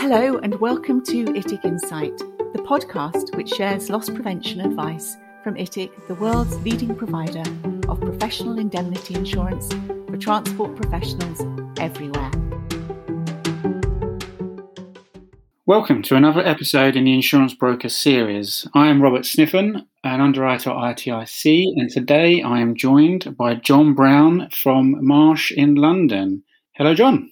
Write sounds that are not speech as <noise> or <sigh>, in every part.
Hello, and welcome to ITIC Insight, the podcast which shares loss prevention advice from ITIC, the world's leading provider of professional indemnity insurance for transport professionals everywhere. Welcome to another episode in the Insurance Broker series. I am Robert Sniffen, an underwriter at ITIC, and today I am joined by John Brown from Marsh in London. Hello, John.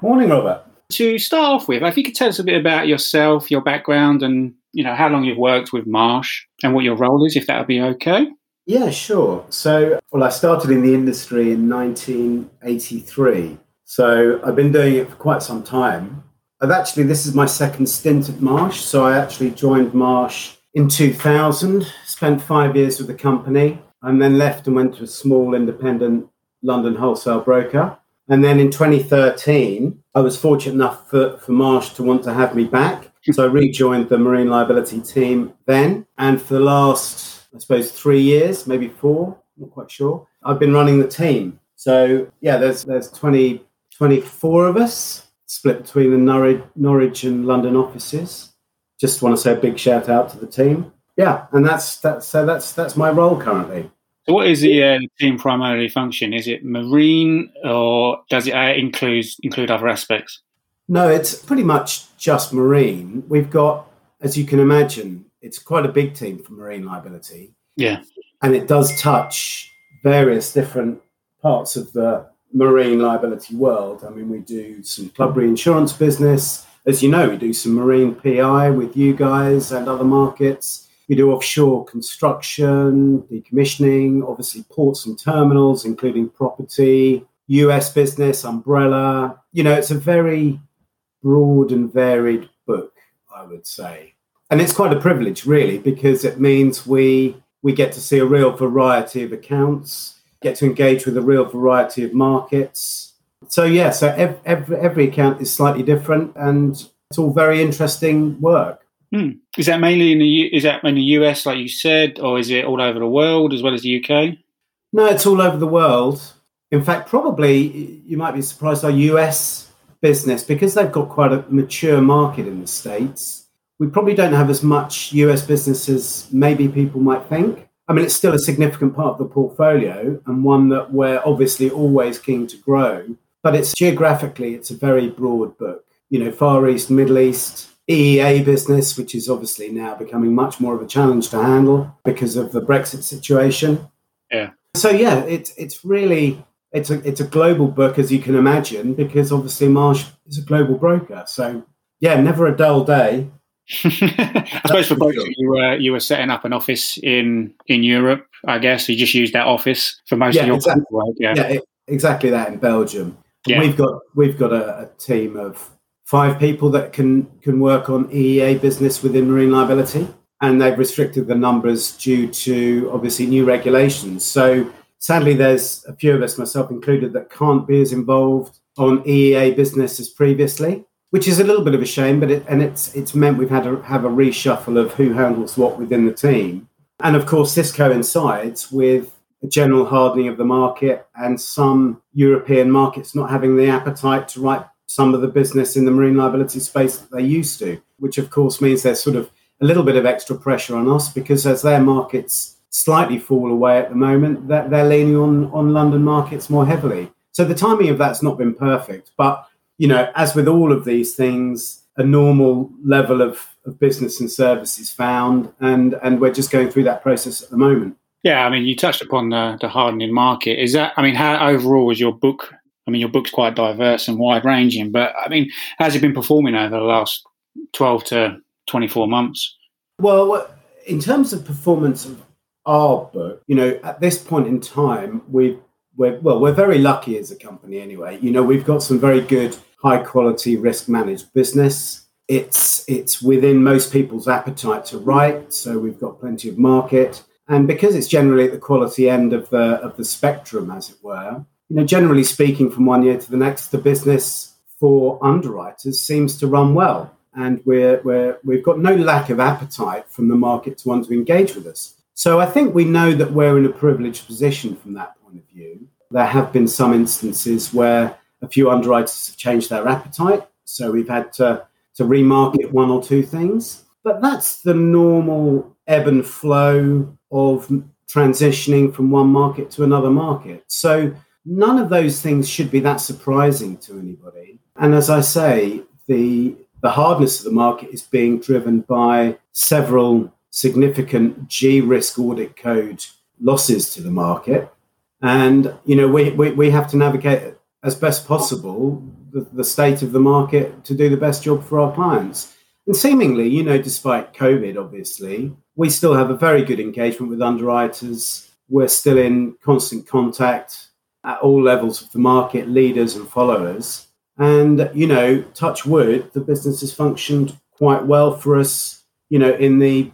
Morning, Robert. To start off with, if you could tell us a bit about yourself, your background, and you know how long you've worked with Marsh and what your role is, if that would be okay. Yeah, sure. So, well, I started in the industry in 1983. So I've been doing it for quite some time. I've actually, this is my second stint at Marsh. So I actually joined Marsh in 2000, spent five years with the company, and then left and went to a small independent London wholesale broker. And then in 2013, I was fortunate enough for, for Marsh to want to have me back. So I rejoined the marine liability team then. And for the last, I suppose, three years, maybe four, not quite sure, I've been running the team. So yeah, there's there's 20, 24 of us split between the Norwich, Norwich and London offices. Just want to say a big shout out to the team. Yeah, and that's that's so that's that's my role currently. So, what is the uh, team primarily function? Is it marine, or does it uh, include include other aspects? No, it's pretty much just marine. We've got, as you can imagine, it's quite a big team for marine liability. Yeah, and it does touch various different parts of the marine liability world. I mean, we do some club reinsurance business. As you know, we do some marine PI with you guys and other markets. We do offshore construction, decommissioning, obviously ports and terminals, including property, US business, umbrella. You know, it's a very broad and varied book, I would say. And it's quite a privilege, really, because it means we we get to see a real variety of accounts, get to engage with a real variety of markets. So yeah, so every, every, every account is slightly different, and it's all very interesting work. Hmm. Is that mainly in the is that in the US, like you said, or is it all over the world as well as the UK? No, it's all over the world. In fact, probably you might be surprised our US business because they've got quite a mature market in the states. We probably don't have as much US business as maybe people might think. I mean, it's still a significant part of the portfolio and one that we're obviously always keen to grow. But it's geographically, it's a very broad book. You know, Far East, Middle East, EEA business, which is obviously now becoming much more of a challenge to handle because of the Brexit situation. Yeah. So yeah, it's it's really it's a it's a global book as you can imagine because obviously Marsh is a global broker. So yeah, never a dull day. <laughs> I suppose for both you were you were setting up an office in in Europe. I guess you just used that office for most yeah, of your exactly. work. Yeah, yeah it, exactly that in Belgium. Yeah. We've got we've got a, a, team of five people that can can work on EEA business within marine liability, and they've restricted the numbers due to obviously new regulations. So sadly, there's a few of us, myself included, that can't be as involved on EEA business as previously which is a little bit of a shame, but it, and it's it's meant we've had to have a reshuffle of who handles what within the team, and of course this coincides with a general hardening of the market and some European markets not having the appetite to write some of the business in the marine liability space that they used to, which of course means there's sort of a little bit of extra pressure on us because as their markets slightly fall away at the moment, that they're leaning on on London markets more heavily. So the timing of that's not been perfect, but you know, as with all of these things, a normal level of, of business and services found, and and we're just going through that process at the moment. Yeah, I mean, you touched upon the, the hardening market. Is that, I mean, how overall is your book? I mean, your book's quite diverse and wide ranging, but I mean, how's it been performing over the last 12 to 24 months? Well, in terms of performance of our book, you know, at this point in time, we've we're well, we're very lucky as a company anyway. You know, we've got some very good high quality risk managed business. It's it's within most people's appetite to write, so we've got plenty of market. And because it's generally at the quality end of the of the spectrum, as it were, you know, generally speaking, from one year to the next, the business for underwriters seems to run well. And we're, we're, we've got no lack of appetite from the market to want to engage with us. So I think we know that we're in a privileged position from that point of view. There have been some instances where a few underwriters have changed their appetite. So we've had to to remarket one or two things. But that's the normal ebb and flow of transitioning from one market to another market. So none of those things should be that surprising to anybody. And as I say, the the hardness of the market is being driven by several significant G risk audit code losses to the market. And, you know, we, we, we have to navigate as best possible the, the state of the market to do the best job for our clients. And seemingly, you know, despite COVID, obviously, we still have a very good engagement with underwriters. We're still in constant contact at all levels of the market, leaders and followers. And, you know, touch wood, the business has functioned quite well for us, you know, in the,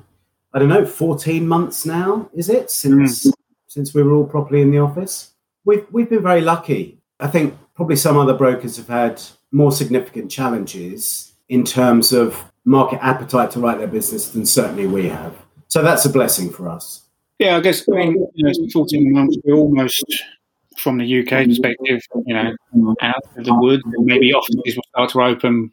I don't know, 14 months now, is it, since mm. since we were all properly in the office? We've, we've been very lucky. I think probably some other brokers have had more significant challenges in terms of market appetite to write their business than certainly we have. So that's a blessing for us. Yeah, I guess I mean, you know, 14 months, we're almost from the UK perspective, you know, out of the woods. Maybe offices will start to open.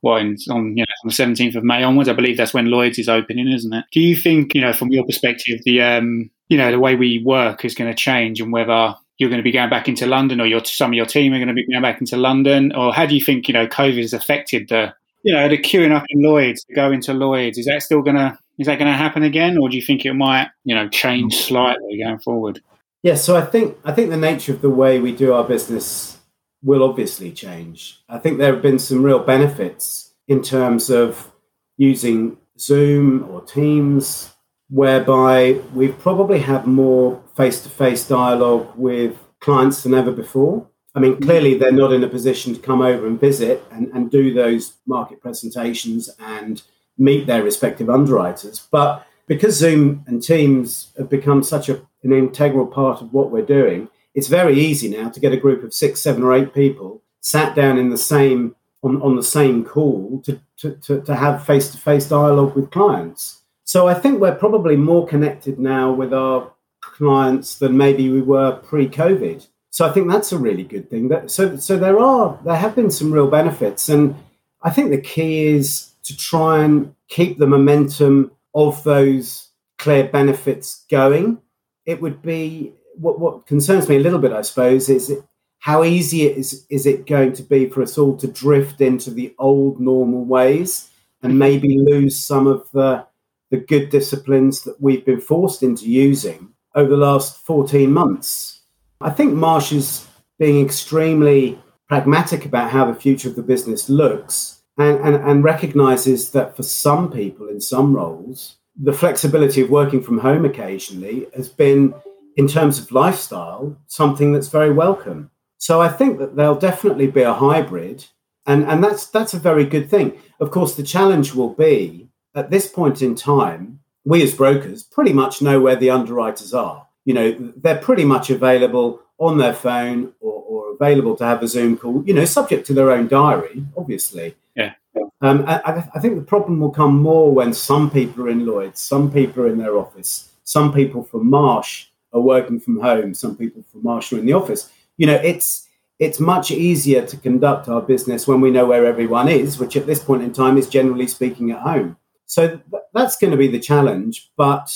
Well, on you know, from the seventeenth of May onwards, I believe that's when Lloyd's is opening, isn't it? Do you think, you know, from your perspective, the um, you know, the way we work is going to change, and whether you're going to be going back into London, or your some of your team are going to be going back into London, or how do you think, you know, COVID has affected the, you know, the queuing up in Lloyd's to go into Lloyd's? Is that still going to is that going to happen again, or do you think it might, you know, change slightly going forward? Yeah, so I think I think the nature of the way we do our business will obviously change. I think there have been some real benefits in terms of using Zoom or Teams, whereby we've probably had more face-to-face dialogue with clients than ever before. I mean, clearly they're not in a position to come over and visit and, and do those market presentations and meet their respective underwriters. But because Zoom and Teams have become such a an integral part of what we're doing. It's very easy now to get a group of six, seven, or eight people sat down in the same on, on the same call to, to, to, to have face to face dialogue with clients. So I think we're probably more connected now with our clients than maybe we were pre-COVID. So I think that's a really good thing. That, so so there are there have been some real benefits, and I think the key is to try and keep the momentum of those clear benefits going it would be what, what concerns me a little bit, I suppose, is it, how easy it is, is it going to be for us all to drift into the old normal ways and mm-hmm. maybe lose some of the, the good disciplines that we've been forced into using over the last 14 months. I think Marsh is being extremely pragmatic about how the future of the business looks and, and, and recognizes that for some people in some roles, the flexibility of working from home occasionally has been, in terms of lifestyle, something that's very welcome. So I think that there'll definitely be a hybrid, and, and that's that's a very good thing. Of course, the challenge will be at this point in time, we as brokers pretty much know where the underwriters are. You know, they're pretty much available on their phone or, or available to have a Zoom call, you know, subject to their own diary, obviously. Yeah. Um, I, I, think the problem will come more when some people are in Lloyd's, some people are in their office, some people from Marsh are working from home, some people from Marsh are in the office. You know, it's it's much easier to conduct our business when we know where everyone is, which at this point in time is generally speaking at home. So th- that's going to be the challenge. But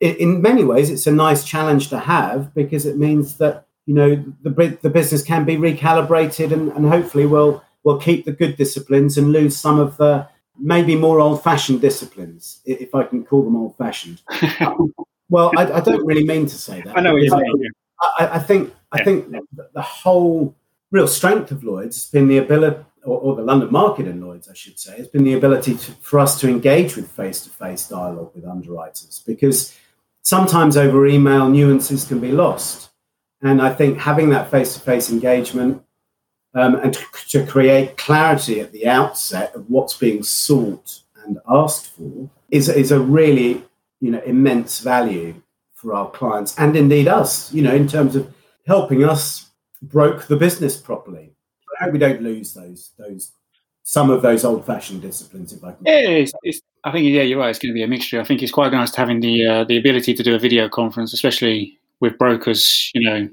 in, in many ways, it's a nice challenge to have because it means that you know the the business can be recalibrated and, and hopefully we'll we'll keep the good disciplines and lose some of the maybe more old-fashioned disciplines, if I can call them old-fashioned. <laughs> well, I, I, don't really mean to say that. I know what you mean. I, I, think I yeah. think the whole real strength of Lloyd's has been the ability, or, or, the London market in Lloyd's, I should say, has been the ability to, for us to engage with face-to-face dialogue with underwriters because sometimes over email nuances can be lost. And I think having that face-to-face engagement um, and to, to, create clarity at the outset of what's being sought and asked for is, is a really you know immense value for our clients and indeed us you know in terms of helping us broke the business properly. I hope we don't lose those those some of those old fashioned disciplines if I can yeah it's, it's, I think yeah you're right it's going to be a mixture. I think it's quite nice to having the uh, the ability to do a video conference especially with brokers you know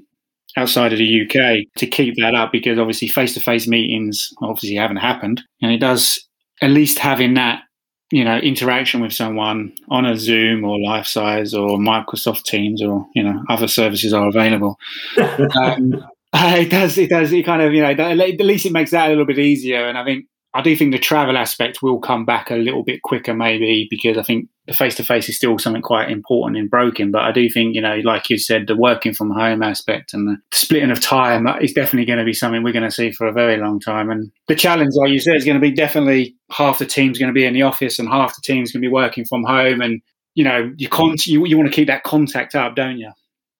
outside of the UK to keep that up because obviously face to face meetings obviously haven't happened. And it does at least having that you know interaction with someone on a Zoom or Lifesize or Microsoft Teams or you know other services are available. <laughs> um, <laughs> it does. It does. It kind of you know at least it makes that a little bit easier. And I think I do think the travel aspect will come back a little bit quicker, maybe because I think the face to face is still something quite important in broking. But I do think, you know, like you said, the working from home aspect and the splitting of time is definitely going to be something we're going to see for a very long time. And the challenge, like you said, is going to be definitely half the team's going to be in the office and half the team's going to be working from home. And, you know, you, con- you, you want to keep that contact up, don't you?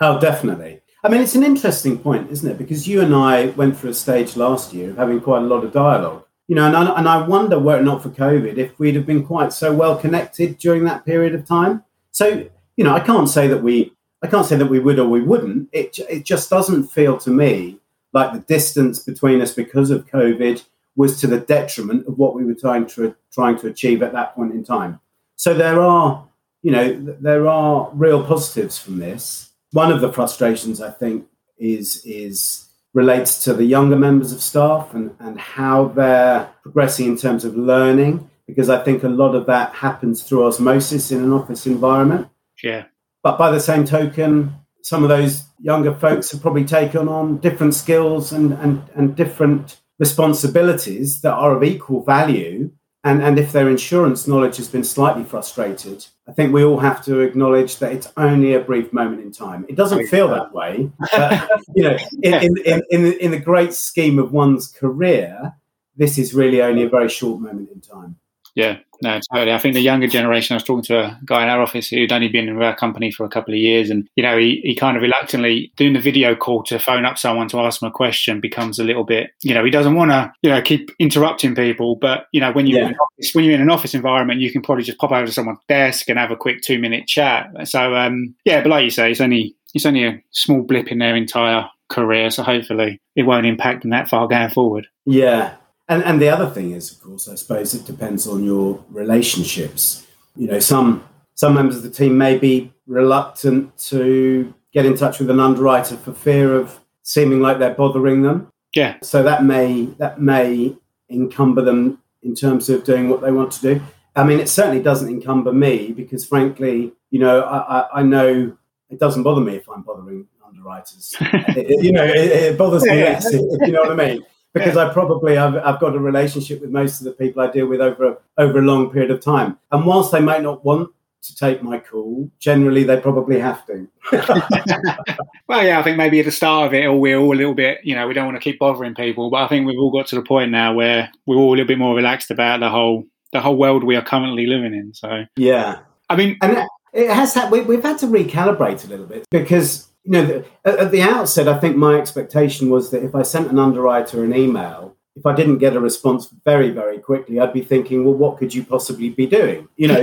Oh, definitely. I mean, it's an interesting point, isn't it? Because you and I went through a stage last year of having quite a lot of dialogue you know, and I, and I wonder were it not for COVID, if we'd have been quite so well connected during that period of time. So, you know, I can't say that we, I can't say that we would or we wouldn't. It, it just doesn't feel to me like the distance between us because of COVID was to the detriment of what we were trying to trying to achieve at that point in time. So there are, you know, there are real positives from this. One of the frustrations I think is is relates to the younger members of staff and, and how they're progressing in terms of learning, because I think a lot of that happens through osmosis in an office environment. Yeah. But by the same token, some of those younger folks have probably taken on different skills and, and, and different responsibilities that are of equal value and, and if their insurance knowledge has been slightly frustrated, I think we all have to acknowledge that it's only a brief moment in time. It doesn't feel that way, but, <laughs> you know, in, in, in, in, in the great scheme of one's career, this is really only a very short moment in time. Yeah, no, totally. I think the younger generation, I was talking to a guy in our office who'd only been in our company for a couple of years, and you know, he, he kind of reluctantly doing the video call to phone up someone to ask them a question becomes a little bit, you know, he doesn't want to, you know, keep interrupting people. But you know, when you're yeah. in office, when you're in an office environment, you can probably just pop over to someone's desk and have a quick two minute chat. So um, yeah, but like you say, it's only it's only a small blip in their entire career, so hopefully it won't impact them that far going forward. Yeah, and, and the other thing is, of course, I suppose it depends on your relationships. You know, some some members of the team may be reluctant to get in touch with an underwriter for fear of seeming like they're bothering them. Yeah. So that may that may encumber them in terms of doing what they want to do. I mean, it certainly doesn't encumber me because, frankly, you know, I, I, I know it doesn't bother me if I'm bothering underwriters. <laughs> it, you know, it, it bothers me less, if you know what I mean because I probably I've, I've got a relationship with most of the people I deal with over a, over a long period of time. And whilst they might not want to take my call, generally they probably have to. <laughs> well, yeah, I think maybe at the start of it, or we're all a little bit, you know, we don't want to keep bothering people, but I think we've all got to the point now where we're all a little bit more relaxed about the whole the whole world we are currently living in. So yeah, I mean, and it has had, we, we've had to recalibrate a little bit because you know, at the outset, I think my expectation was that if I sent an underwriter an email, if I didn't get a response very, very quickly, I'd be thinking, well, what could you possibly be doing? You know,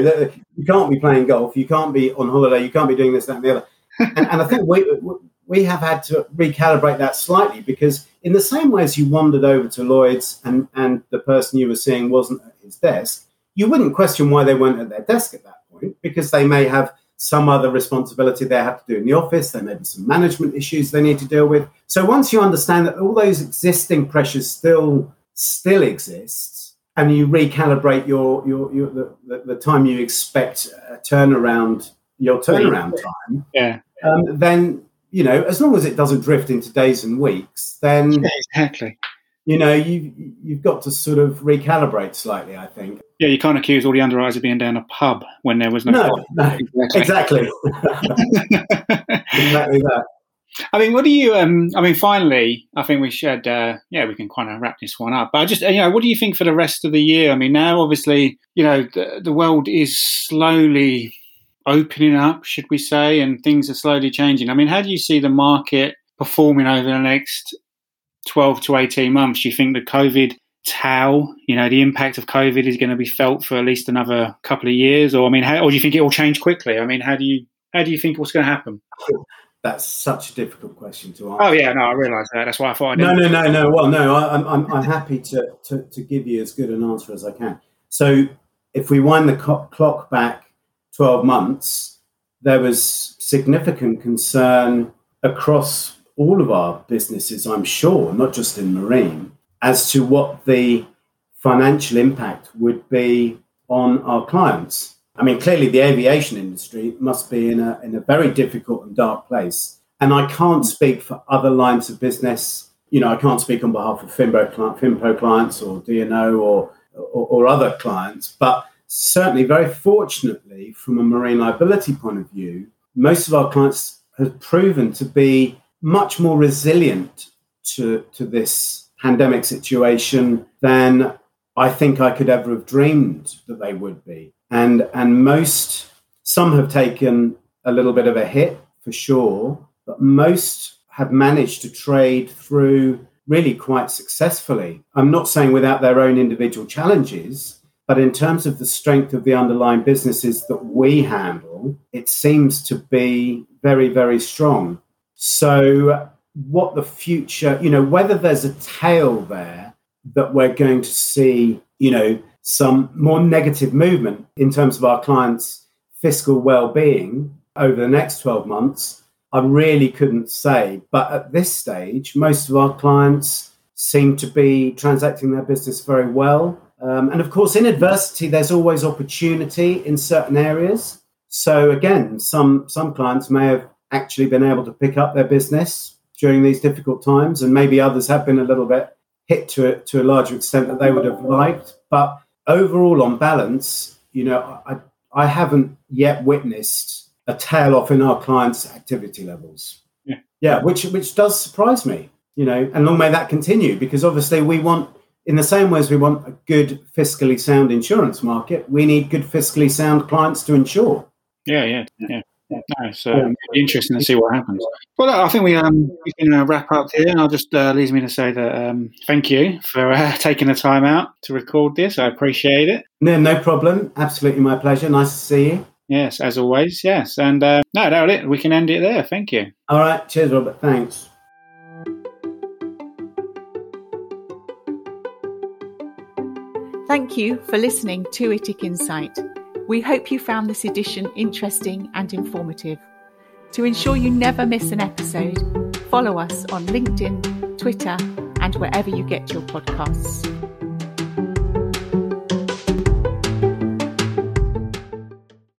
you can't be playing golf, you can't be on holiday, you can't be doing this, that, and the other. <laughs> And, and I think we, we have had to recalibrate that slightly because, in the same way as you wandered over to Lloyd's and, and the person you were seeing wasn't at his desk, you wouldn't question why they weren't at their desk at that point because they may have some other responsibility they have to do in the office. There may be some management issues they need to deal with. So once you understand that all those existing pressures still still exist, and you recalibrate your your, your the, the, the time you expect a turnaround your turnaround time, yeah, um, then you know as long as it doesn't drift into days and weeks, then yeah, exactly you know, you you've got to sort of recalibrate slightly. I think. Yeah, you can't accuse all the underwriters of being down a pub when there was no. No, no exactly. <laughs> Exactly. that. I mean, what do you? Um, I mean, finally, I think we should. Uh, yeah, we can kind of wrap this one up. But I just, you know, what do you think for the rest of the year? I mean, now obviously, you know, the, the world is slowly opening up, should we say, and things are slowly changing. I mean, how do you see the market performing over the next 12 to 18 months, do you think the COVID tail, you know, the impact of COVID is going to be felt for at least another couple of years? Or, I mean, how, or do you think it will change quickly? I mean, how do you, how do you think what's going to happen? That's such a difficult question to oh, answer. Oh yeah, no, I realise that. That's why I thought. I no, no, no, no. Well, no, I, am I'm, I'm happy to, to to give you as good an answer as I can. So, if we wind the clock back twelve months, there was significant concern across all of our businesses, I'm sure, not just in marine, as to what the financial impact would be on our clients. I mean, clearly the aviation industry must be in a, in a very difficult and dark place. And I can't speak for other lines of business. You know, I can't speak on behalf of Finbo, FINPRO clients or D&O or, or, or other clients, but certainly, very fortunately, from a marine liability point of view, most of our clients have proven to be much more resilient to, to this pandemic situation than I think I could ever have dreamed that they would be. And and most some have taken a little bit of a hit for sure, but most have managed to trade through really quite successfully. I'm not saying without their own individual challenges, but in terms of the strength of the underlying businesses that we handle, it seems to be very, very strong. So, what the future, you know, whether there's a tail there that we're going to see, you know, some more negative movement in terms of our clients' fiscal well-being over the next 12 months, I really couldn't say. But at this stage, most of our clients seem to be transacting their business very well. Um, and of course, in adversity, there's always opportunity in certain areas. So again, some some clients may have actually been able to pick up their business during these difficult times, and maybe others have been a little bit hit to a, to a larger extent that they would have liked. But overall, on balance, you know, I, I haven't yet witnessed a tail off in our clients' activity levels. Yeah. yeah, which which does surprise me. You know, and long may that continue because obviously we want, in the same way as we want a good fiscally sound insurance market, we need good fiscally sound clients to insure. Yeah, yeah, yeah, yeah. No, so um, interesting to see what happens. Well, I think we um we can uh, wrap up here, and I'll just uh, leaves me to say that um, thank you for uh, <laughs> taking the time out to record this. I appreciate it. No, no problem. Absolutely my pleasure. Nice to see you. Yes, as always. Yes, and uh, no, that's it. We can end it there. Thank you. All right. Cheers, Robert. Thanks. Thank you for listening to ITIC Insight. We hope you found this edition interesting and informative. To ensure you never miss an episode, follow us on LinkedIn, Twitter, and wherever you get your podcasts.